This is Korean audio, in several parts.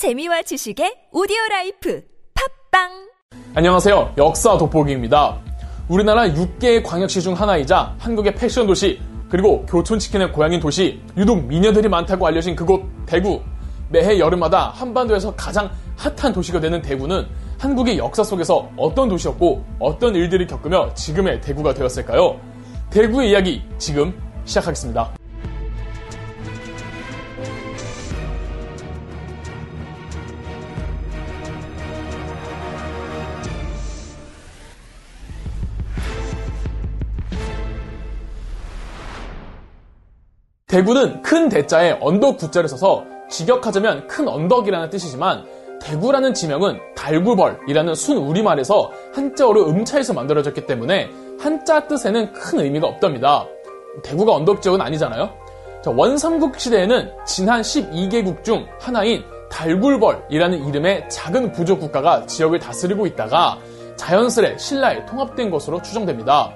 재미와 지식의 오디오 life 팟빵 안녕하세요. 역사 돋보기입니다. 우리나라 6개의 광역시 중 하나이자 한국의 패션 도시, 그리고 교촌치킨의 고향인 도시, 유독 미녀들이 많다고 알려진 그곳 대구. 매해 여름마다 한반도에서 가장 핫한 도시가 되는 대구는 한국의 역사 속에서 어떤 도시였고 어떤 일들이 겪으며 지금의 대구가 되었을까요? 대구의 이야기 지금 시작하겠습니다. 대구는 큰 대자에 언덕 구자를 써서 직역하자면 큰 언덕이라는 뜻이지만 대구라는 지명은 달구벌이라는 순 우리말에서 한자어로 음차해서 만들어졌기 때문에 한자 뜻에는 큰 의미가 없답니다. 대구가 언덕 지역은 아니잖아요. 원삼국 시대에는 진한 12개국 중 하나인 달굴벌이라는 이름의 작은 부족 국가가 지역을 다스리고 있다가 자연스레 신라에 통합된 것으로 추정됩니다.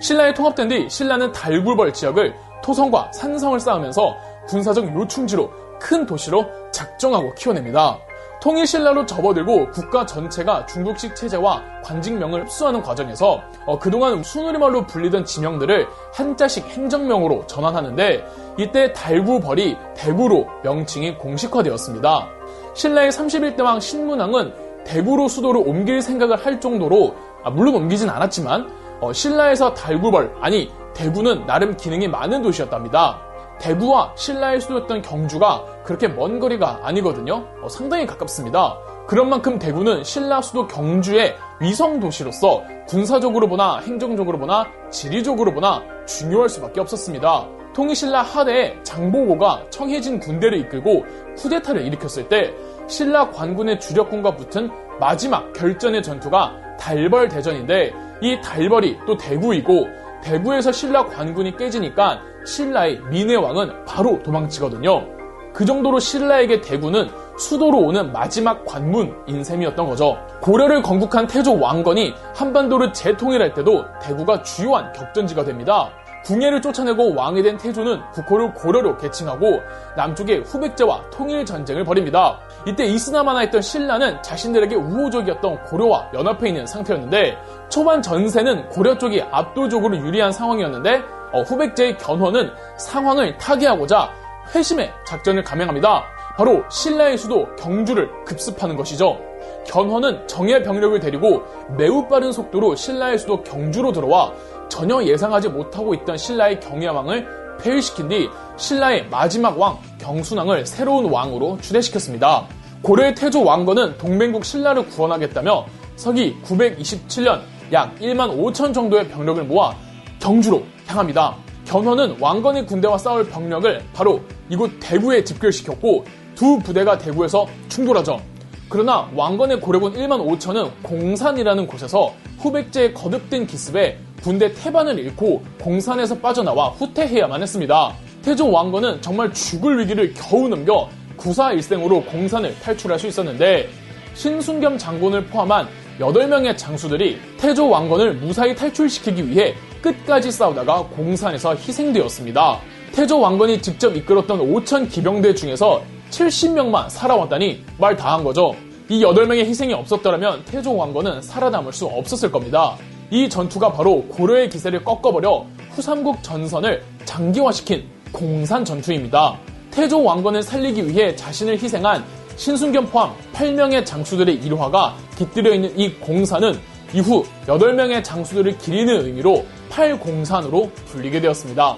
신라에 통합된 뒤 신라는 달굴벌 지역을 토성과 산성을 쌓으면서 군사적 요충지로 큰 도시로 작정하고 키워냅니다. 통일신라로 접어들고 국가 전체가 중국식 체제와 관직명을 흡수하는 과정에서 어, 그동안 순우리말로 불리던 지명들을 한자식 행정명으로 전환하는데 이때 달구벌이 대구로 명칭이 공식화되었습니다. 신라의 31대 왕 신문왕은 대구로 수도를 옮길 생각을 할 정도로 아, 물론 옮기진 않았지만 어, 신라에서 달구벌 아니 대구는 나름 기능이 많은 도시였답니다. 대구와 신라의 수도였던 경주가 그렇게 먼 거리가 아니거든요. 어, 상당히 가깝습니다. 그런 만큼 대구는 신라 수도 경주의 위성 도시로서 군사적으로 보나 행정적으로 보나 지리적으로 보나 중요할 수밖에 없었습니다. 통일신라 하대에 장보고가 청해진 군대를 이끌고 쿠데타를 일으켰을 때 신라 관군의 주력군과 붙은 마지막 결전의 전투가 달벌 대전인데 이 달벌이 또 대구이고 대구에서 신라 관군이 깨지니까 신라의 민해왕은 바로 도망치거든요. 그 정도로 신라에게 대구는 수도로 오는 마지막 관문 인 셈이었던 거죠. 고려를 건국한 태조 왕건이 한반도를 재통일할 때도 대구가 주요한 격전지가 됩니다. 궁예를 쫓아내고 왕이 된 태조는 국호를 고려로 개칭하고 남쪽에 후백제와 통일 전쟁을 벌입니다. 이때 이스나마나 했던 신라는 자신들에게 우호적이었던 고려와 연합해 있는 상태였는데 초반 전세는 고려 쪽이 압도적으로 유리한 상황이었는데 어, 후백제의 견훤은 상황을 타개하고자 회심의 작전을 감행합니다. 바로 신라의 수도 경주를 급습하는 것이죠. 견훤은 정예 병력을 데리고 매우 빠른 속도로 신라의 수도 경주로 들어와 전혀 예상하지 못하고 있던 신라의 경야왕을 폐위시킨 뒤 신라의 마지막 왕 경순왕을 새로운 왕으로 추대시켰습니다. 고려의 태조 왕건은 동맹국 신라를 구원하겠다며 서기 927년 약 1만 5천 정도의 병력을 모아 경주로 향합니다. 견훤은 왕건의 군대와 싸울 병력을 바로 이곳 대구에 집결시켰고 두 부대가 대구에서 충돌하죠. 그러나 왕건의 고려군 1만 5천은 공산이라는 곳에서 후백제의 거듭된 기습에 군대 태반을 잃고 공산에서 빠져나와 후퇴해야만 했습니다. 태조 왕건은 정말 죽을 위기를 겨우 넘겨 구사일생으로 공산을 탈출할 수 있었는데 신순겸 장군을 포함한 8명의 장수들이 태조 왕건을 무사히 탈출시키기 위해 끝까지 싸우다가 공산에서 희생되었습니다. 태조 왕건이 직접 이끌었던 5천 기병대 중에서 70명만 살아왔다니 말 다 한 거죠. 이 8명의 희생이 없었더라면 태조 왕건은 살아남을 수 없었을 겁니다. 이 전투가 바로 고려의 기세를 꺾어버려 후삼국 전선을 장기화시킨 공산 전투입니다. 태조 왕건을 살리기 위해 자신을 희생한 신순겸 포함 8명의 장수들의 일화가 깃들여 있는 이 공산은 이후 8명의 장수들을 기리는 의미로 팔공산으로 불리게 되었습니다.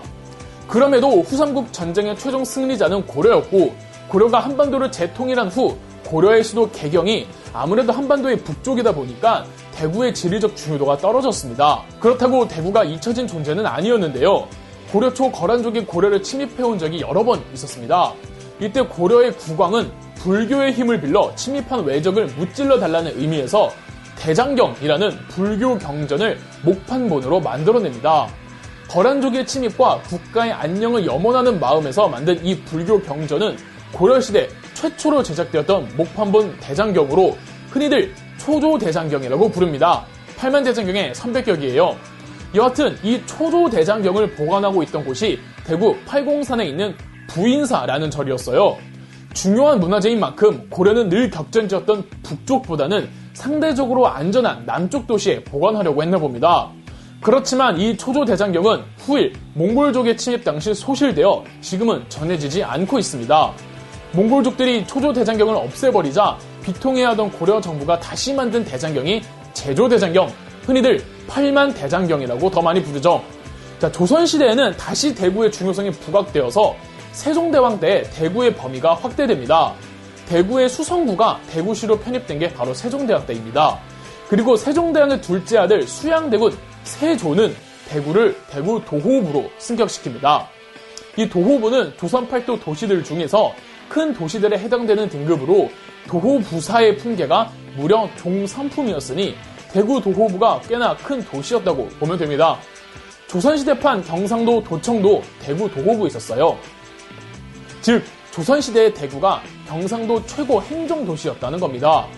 그럼에도 후삼국 전쟁의 최종 승리자는 고려였고 고려가 한반도를 재통일한 후 고려의 수도 개경이 아무래도 한반도의 북쪽이다 보니까 대구의 지리적 중요도가 떨어졌습니다. 그렇다고 대구가 잊혀진 존재는 아니었는데요. 고려 초 거란족이 고려를 침입해온 적이 여러 번 있었습니다. 이때 고려의 국왕은 불교의 힘을 빌려 침입한 외적을 무찔러 달라는 의미에서 대장경이라는 불교 경전을 목판본으로 만들어냅니다. 거란족의 침입과 국가의 안녕을 염원하는 마음에서 만든 이 불교 경전은 고려시대 최초로 제작되었던 목판본 대장경으로 흔히들 초조대장경이라고 부릅니다. 8만 대장경의 300격이에요. 여하튼 이 초조대장경을 보관하고 있던 곳이 대구 팔공산에 있는 부인사라는 절이었어요. 중요한 문화재인 만큼 고려는 늘 격전지였던 북쪽보다는 상대적으로 안전한 남쪽 도시에 보관하려고 했나 봅니다. 그렇지만 이 초조 대장경은 후일 몽골족의 침입 당시 소실되어 지금은 전해지지 않고 있습니다. 몽골족들이 초조 대장경을 없애버리자 비통해하던 고려 정부가 다시 만든 대장경이 제조 대장경, 흔히들 8만 대장경이라고 더 많이 부르죠. 자, 조선시대에는 다시 대구의 중요성이 부각되어서 세종대왕 때 대구의 범위가 확대됩니다. 대구의 수성구가 대구시로 편입된 게 바로 세종대왕 때입니다. 그리고 세종대왕의 둘째 아들 수양대군 세조는 대구를 대구 도호부로 승격시킵니다. 이 도호부는 조선 팔도 도시들 중에서 큰 도시들에 해당되는 등급으로 도호부사의 풍계가 무려 종삼품이었으니 대구 도호부가 꽤나 큰 도시였다고 보면 됩니다. 조선시대판 경상도 도청도 대구 도호부에 있었어요. 즉, 조선시대의 대구가 경상도 최고 행정도시였다는 겁니다.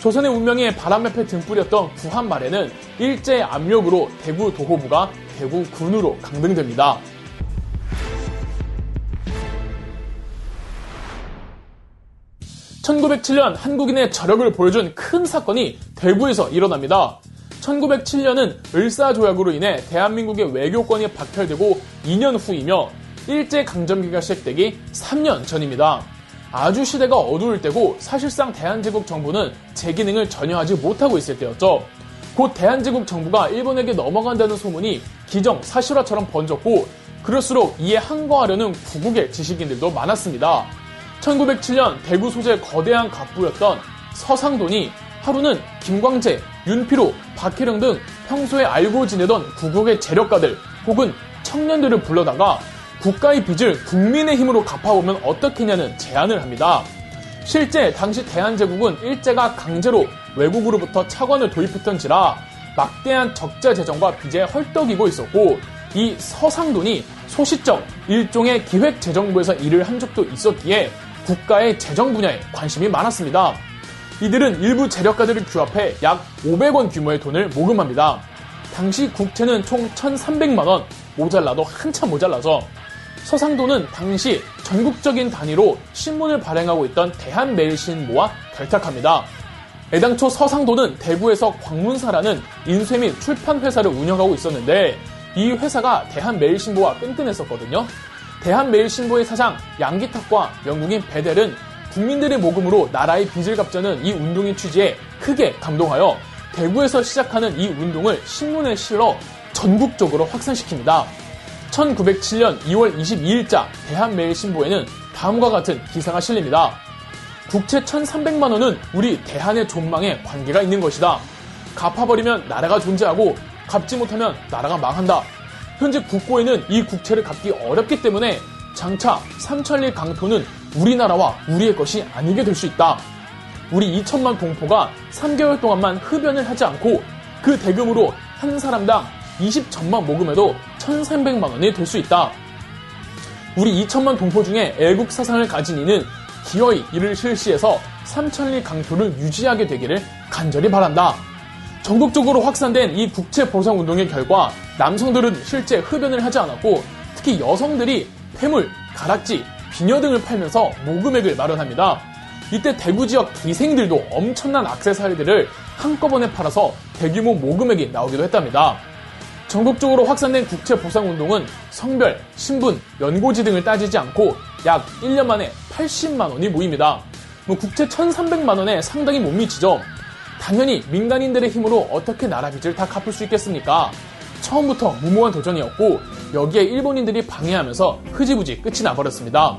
조선의 운명에 바람옆에 등불이었던 구한 말에는 일제 압력으로 대구 도호부가 대구 군으로 강등됩니다. 1907년 한국인의 저력을 보여준 큰 사건이 대구에서 일어납니다. 1907년은 을사조약으로 인해 대한민국의 외교권이 박탈되고 2년 후이며 일제강점기가 시작되기 3년 전입니다. 아주 시대가 어두울 때고 사실상 대한제국 정부는 제 기능을 전혀 하지 못하고 있을 때였죠. 곧 대한제국 정부가 일본에게 넘어간다는 소문이 기정 사실화처럼 번졌고 그럴수록 이에 항거하려는 구국의 지식인들도 많았습니다. 1907년 대구 소재 거대한 갑부였던 서상돈이 하루는 김광재, 윤피로, 박혜령 등 평소에 알고 지내던 구국의 재력가들 혹은 청년들을 불러다가 국가의 빚을 국민의 힘으로 갚아보면 어떻겠냐는 제안을 합니다. 실제 당시 대한제국은 일제가 강제로 외국으로부터 차관을 도입했던지라 막대한 적자 재정과 빚에 헐떡이고 있었고 이 서상돈이 소시적 일종의 기획재정부에서 일을 한 적도 있었기에 국가의 재정 분야에 관심이 많았습니다. 이들은 일부 재력가들을 규합해 약 500원 규모의 돈을 모금합니다. 당시 국채는 총 1,300만원, 모자라도 한참 모자라서 서상도는 당시 전국적인 단위로 신문을 발행하고 있던 대한매일신모와 결탁합니다. 애당초 서상도는 대구에서 광문사라는 인쇄 및 출판 회사를 운영하고 있었는데 이 회사가 대한매일신보와 끈끈했었거든요. 대한매일신보의 사장 양기탁과 영국인 베델은 국민들의 모금으로 나라의 빚을 갚자는 이 운동의 취지에 크게 감동하여 대구에서 시작하는 이 운동을 신문에 실어 전국적으로 확산시킵니다. 1907년 2월 22일자 대한매일신보에는 다음과 같은 기사가 실립니다. 국채 1,300만 원은 우리 대한의 존망에 관계가 있는 것이다. 갚아버리면 나라가 존재하고 갚지 못하면 나라가 망한다. 현재 국고에는 이 국채를 갚기 어렵기 때문에 장차 삼천리 강토는 우리나라와 우리의 것이 아니게 될 수 있다. 우리 2천만 동포가 3개월 동안만 흡연을 하지 않고 그 대금으로 한 사람당 20천만 모금해도 1,300만 원이 될 수 있다. 우리 2천만 동포 중에 애국 사상을 가진 이는 기어이 이를 실시해서 삼천리 강토를 유지하게 되기를 간절히 바란다. 전국적으로 확산된 이 국채 보상 운동의 결과 남성들은 실제 흡연을 하지 않았고 특히 여성들이 폐물, 가락지, 비녀 등을 팔면서 모금액을 마련합니다. 이때 대구 지역 기생들도 엄청난 악세사리들을 한꺼번에 팔아서 대규모 모금액이 나오기도 했답니다. 전국적으로 확산된 국채 보상 운동은 성별, 신분, 연고지 등을 따지지 않고 약 1년 만에 80만 원이 모입니다. 뭐 국채 1,300만 원에 상당히 못 미치죠. 당연히 민간인들의 힘으로 어떻게 나라 빚을 다 갚을 수 있겠습니까? 처음부터 무모한 도전이었고 여기에 일본인들이 방해하면서 흐지부지 끝이 나버렸습니다.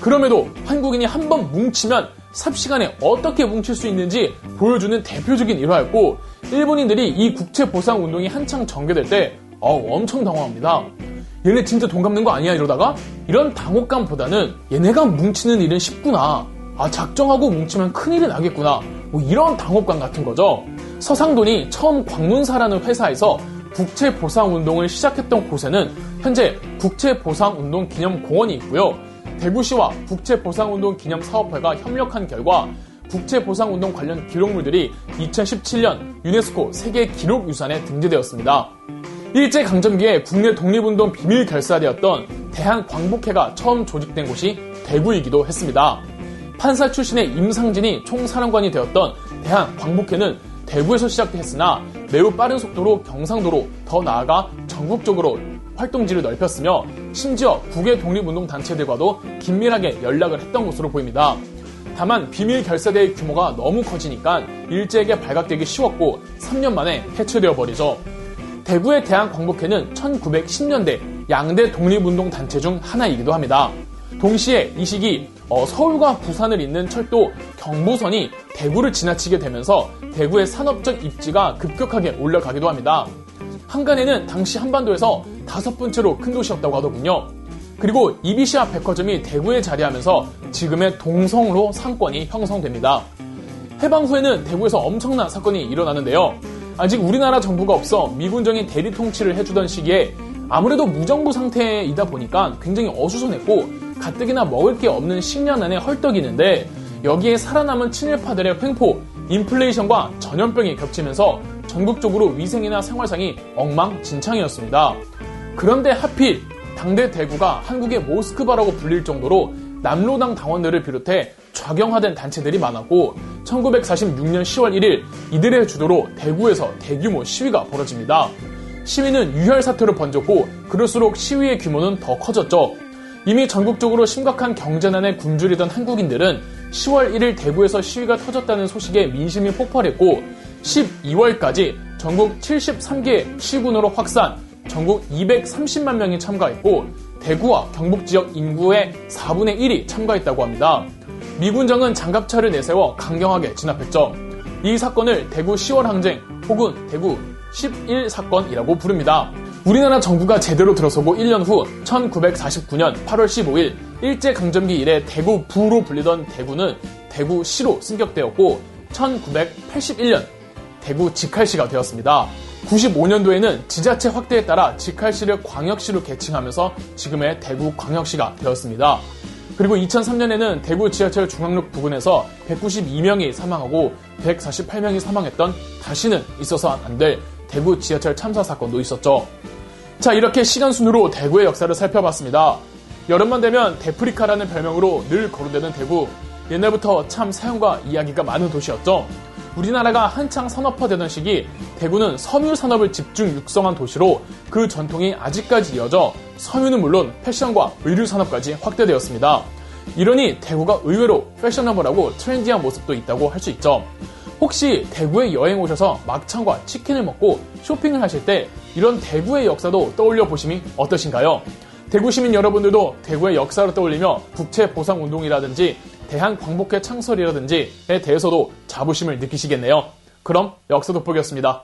그럼에도 한국인이 한 번 뭉치면 삽시간에 어떻게 뭉칠 수 있는지 보여주는 대표적인 일화였고 일본인들이 이 국채 보상 운동이 한창 전개될 때 어, 엄청 당황합니다. 얘네 진짜 돈 갚는 거 아니야 이러다가 이런 당혹감보다는 얘네가 뭉치는 일은 쉽구나. 아 작정하고 뭉치면 큰일이 나겠구나. 뭐 이런 당혹감 같은 거죠. 서상돈이 처음 광문사라는 회사에서 국채 보상 운동을 시작했던 곳에는 현재 국채 보상 운동 기념 공원이 있고요. 대구시와 국채 보상 운동 기념 사업회가 협력한 결과 국채 보상 운동 관련 기록물들이 2017년 유네스코 세계 기록 유산에 등재되었습니다. 일제 강점기에 국내 독립운동 비밀 결사되었던 대한 광복회가 처음 조직된 곳이 대구이기도 했습니다. 판사 출신의 임상진이 총사령관이 되었던 대한 광복회는 대구에서 시작했으나 매우 빠른 속도로 경상도로 더 나아가 전국적으로 활동지를 넓혔으며 심지어 북의 독립운동 단체들과도 긴밀하게 연락을 했던 것으로 보입니다. 다만 비밀 결사대의 규모가 너무 커지니까 일제에게 발각되기 쉬웠고 3년 만에 해체되어 버리죠. 대구의 대한 광복회는 1910년대 양대 독립운동 단체 중 하나이기도 합니다. 동시에 이 시기 어, 서울과 부산을 잇는 철도 경부선이 대구를 지나치게 되면서 대구의 산업적 입지가 급격하게 올라가기도 합니다. 한간에는 당시 한반도에서 다섯 번째로 큰 도시였다고 하더군요. 그리고 이비시아 백화점이 대구에 자리하면서 지금의 동성로 상권이 형성됩니다. 해방 후에는 대구에서 엄청난 사건이 일어나는데요. 아직 우리나라 정부가 없어 미군정이 대리 통치를 해주던 시기에 아무래도 무정부 상태이다 보니까 굉장히 어수선했고 가뜩이나 먹을 게 없는 식량 안에 헐떡이는데 여기에 살아남은 친일파들의 횡포, 인플레이션과 전염병이 겹치면서 전국적으로 위생이나 생활상이 엉망진창이었습니다. 그런데 하필 당대 대구가 한국의 모스크바라고 불릴 정도로 남로당 당원들을 비롯해 좌경화된 단체들이 많았고 1946년 10월 1일 이들의 주도로 대구에서 대규모 시위가 벌어집니다. 시위는 유혈 사태로 번졌고 그럴수록 시위의 규모는 더 커졌죠. 이미 전국적으로 심각한 경제난에 굶주리던 한국인들은 10월 1일 대구에서 시위가 터졌다는 소식에 민심이 폭발했고 12월까지 전국 73개 시군으로 확산, 전국 230만 명이 참가했고 대구와 경북 지역 인구의 4분의 1이 참가했다고 합니다. 미군정은 장갑차를 내세워 강경하게 진압했죠. 이 사건을 대구 10월 항쟁 혹은 대구 11 사건이라고 부릅니다. 우리나라 정부가 제대로 들어서고 1년 후 1949년 8월 15일 일제강점기 이래 대구 부로 불리던 대구는 대구시로 승격되었고 1981년 대구 직할시가 되었습니다. 95년도에는 지자체 확대에 따라 직할시를 광역시로 개칭하면서 지금의 대구 광역시가 되었습니다. 그리고 2003년에는 대구 지하철 중앙역 부근에서 192명이 사망하고 148명이 사망했던 다시는 있어서 안 될 대구 지하철 참사 사건도 있었죠. 자, 이렇게 시간 순으로 대구의 역사를 살펴봤습니다. 여름만 되면 데프리카라는 별명으로 늘 거론되는 대구. 옛날부터 참 사연과 이야기가 많은 도시였죠. 우리나라가 한창 산업화되던 시기 대구는 섬유 산업을 집중 육성한 도시로 그 전통이 아직까지 이어져 섬유는 물론 패션과 의류 산업까지 확대되었습니다. 이러니 대구가 의외로 패셔너블하고 트렌디한 모습도 있다고 할 수 있죠. 혹시 대구에 여행 오셔서 막창과 치킨을 먹고 쇼핑을 하실 때 이런 대구의 역사도 떠올려 보심이 어떠신가요? 대구 시민 여러분들도 대구의 역사를 떠올리며 국채 보상 운동이라든지 대한 광복회 창설이라든지에 대해서도 자부심을 느끼시겠네요. 그럼 역사 돋보기였습니다.